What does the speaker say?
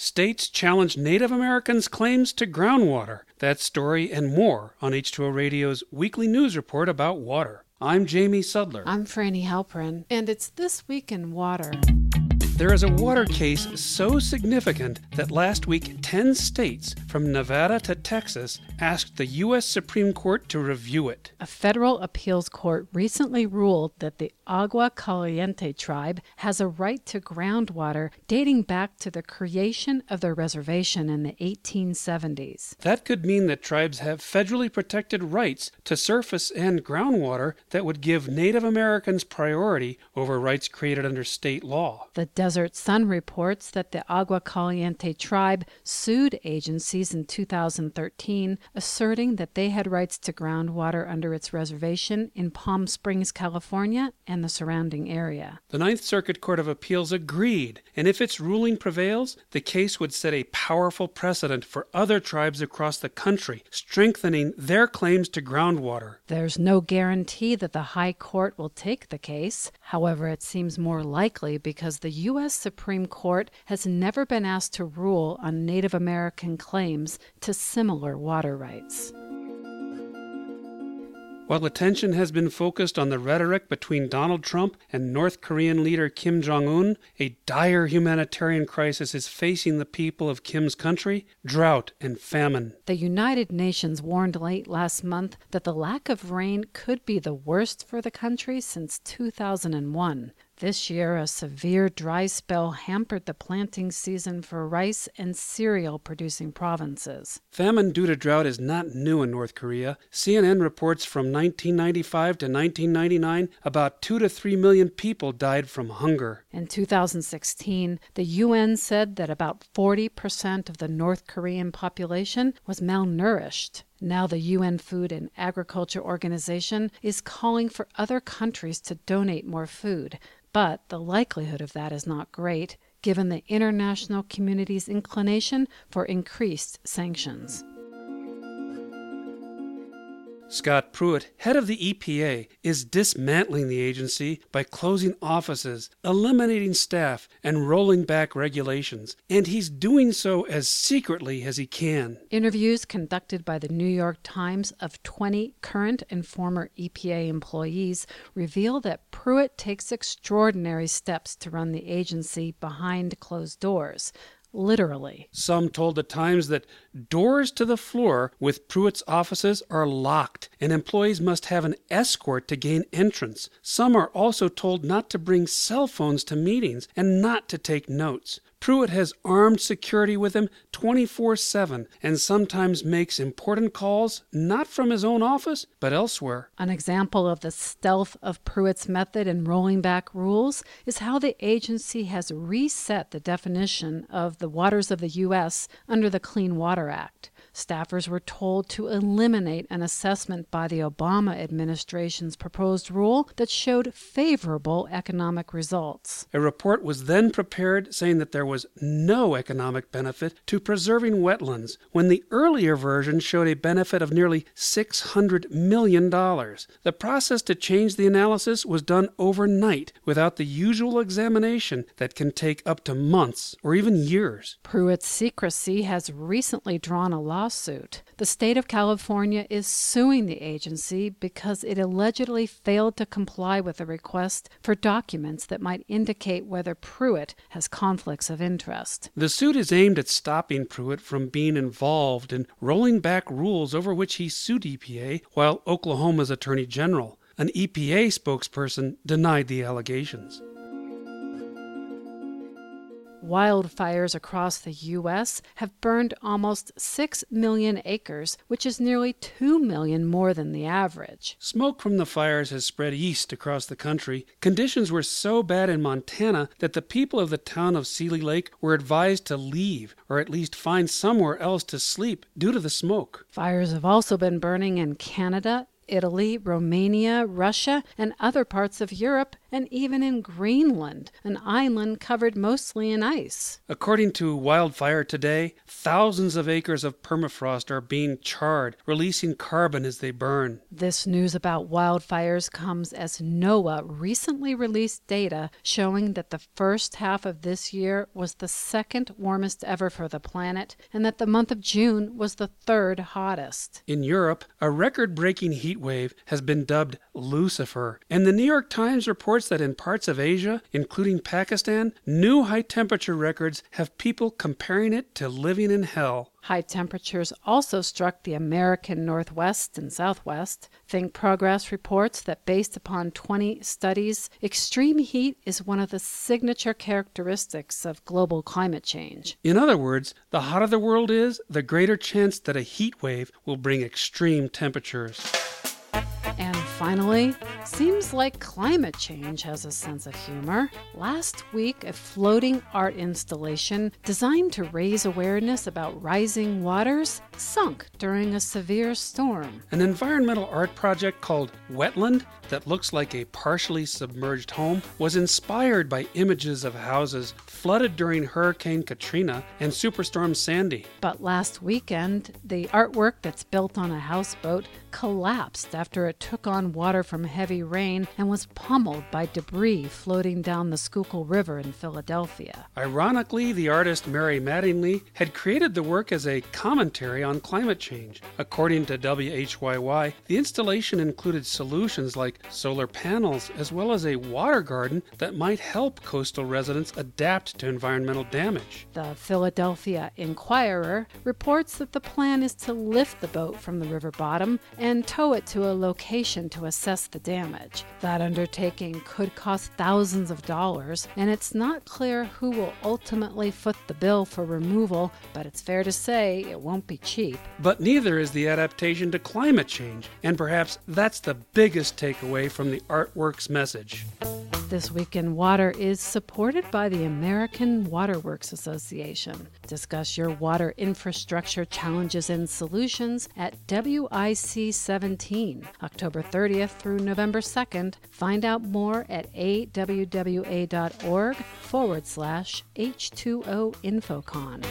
States challenge Native Americans' claims to groundwater. That story and more on H2O Radio's weekly news report about water. I'm Jamie Sudler. I'm Frani Halperin, and it's This Week in Water. There is a water case so significant that last week 10 states, from Nevada to Texas, asked the U.S. Supreme Court to review it. A federal appeals court recently ruled that the Agua Caliente tribe has a right to groundwater dating back to the creation of their reservation in the 1870s. That could mean that tribes have federally protected rights to surface and groundwater that would give Native Americans priority over rights created under state law. The Desert Sun reports that the Agua Caliente tribe sued agencies in 2013, asserting that they had rights to groundwater under its reservation in Palm Springs, California, and the surrounding area. The Ninth Circuit Court of Appeals agreed, and if its ruling prevails, the case would set a powerful precedent for other tribes across the country, strengthening their claims to groundwater. There's no guarantee that the High Court will take the case. However, it seems more likely because the U.S. U.S. Supreme Court has never been asked to rule on Native American claims to similar water rights. While attention has been focused on the rhetoric between Donald Trump and North Korean leader Kim Jong un, a dire humanitarian crisis is facing the people of Kim's country drought and famine. The United Nations warned late last month that the lack of rain could be the worst for the country since 2001. This year, a severe dry spell hampered the planting season for rice and cereal producing provinces. Famine due to drought is not new in North Korea. CNN reports from 1995 to 1999, about 2 to 3 million people died from hunger. In 2016, the UN said that about 40% of the North Korean population was malnourished. Now, the UN Food and Agriculture Organization is calling for other countries to donate more food. But the likelihood of that is not great, given the international community's inclination for increased sanctions. Scott Pruitt, head of the EPA, is dismantling the agency by closing offices, eliminating staff, and rolling back regulations. And he's doing so as secretly as he can. Interviews conducted by the New York Times of 20 current and former EPA employees reveal that Pruitt takes extraordinary steps to run the agency behind closed doors literally. Some told the Times that doors to the floor with Pruitt's offices are locked and employees must have an escort to gain entrance. Some are also told not to bring cell phones to meetings and not to take notes. Pruitt has armed security with him 24 7 and sometimes makes important calls not from his own office, but elsewhere. An example of the stealth of Pruitt's method in rolling back rules is how the agency has reset the definition of the waters of the U.S. under the Clean Water Act. Staffers were told to eliminate an assessment by the Obama administration's proposed rule that showed favorable economic results. A report was then prepared saying that there was no economic benefit to preserving wetlands, when the earlier version showed a benefit of nearly $600 million. The process to change the analysis was done overnight without the usual examination that can take up to months or even years. Pruitt's secrecy has recently drawn a lawsuit lawsuit. The state of California is suing the agency because it allegedly failed to comply with a request for documents that might indicate whether Pruitt has conflicts of interest. The suit is aimed at stopping Pruitt from being involved in rolling back rules over which he sued EPA while Oklahoma's Attorney General. An EPA spokesperson denied the allegations. Wildfires across the U.S. have burned almost 6 million acres, which is nearly 2 million more than the average. Smoke from the fires has spread east across the country. Conditions were so bad in Montana that the people of the town of Seeley Lake were advised to leave or at least find somewhere else to sleep due to the smoke. Fires have also been burning in Canada, Italy, Romania, Russia, and other parts of Europe and even in Greenland, an island covered mostly in ice. According to Wildfire Today, thousands of acres of permafrost are being charred, releasing carbon as they burn. This news about wildfires comes as NOAA recently released data showing that the first half of this year was the second warmest ever for the planet and that the month of June was the third hottest. In Europe, a record breaking heat wave has been dubbed Lucifer, and the New York Times reports that in parts of Asia, including Pakistan, new high temperature records have people comparing it to living in hell. High temperatures also struck the American Northwest and Southwest. Think Progress reports that based upon 20 studies, extreme heat is one of the signature characteristics of global climate change. In other words, the hotter the world is, the greater chance that a heat wave will bring extreme temperatures. Finally, seems like climate change has a sense of humor. Last week, a floating art installation designed to raise awareness about rising waters sunk during a severe storm. An environmental art project called Wetland, that looks like a partially submerged home, was inspired by images of houses flooded during Hurricane Katrina and Superstorm Sandy. But last weekend, the artwork that's built on a houseboat collapsed after it took on water from heavy rain and was pummeled by debris floating down the Schuylkill River in Philadelphia. Ironically, the artist Mary Mattingly had created the work as a commentary on climate change. According to WHYY, the installation included solutions like solar panels as well as a water garden that might help coastal residents adapt to environmental damage. The Philadelphia Inquirer reports that the plan is to lift the boat from the river bottom and tow it to a location to assess the damage. That undertaking could cost thousands of dollars, and it's not clear who will ultimately foot the bill for removal, but it's fair to say it won't be cheap. But neither is the adaptation to climate change, and perhaps that's the biggest takeaway from the artwork's message. This Week in Water is supported by the American Waterworks Association. Discuss your water infrastructure challenges and solutions at WIC 17, October 30th through November 2nd. Find out more at awwa.org forward slash H2O Infocon.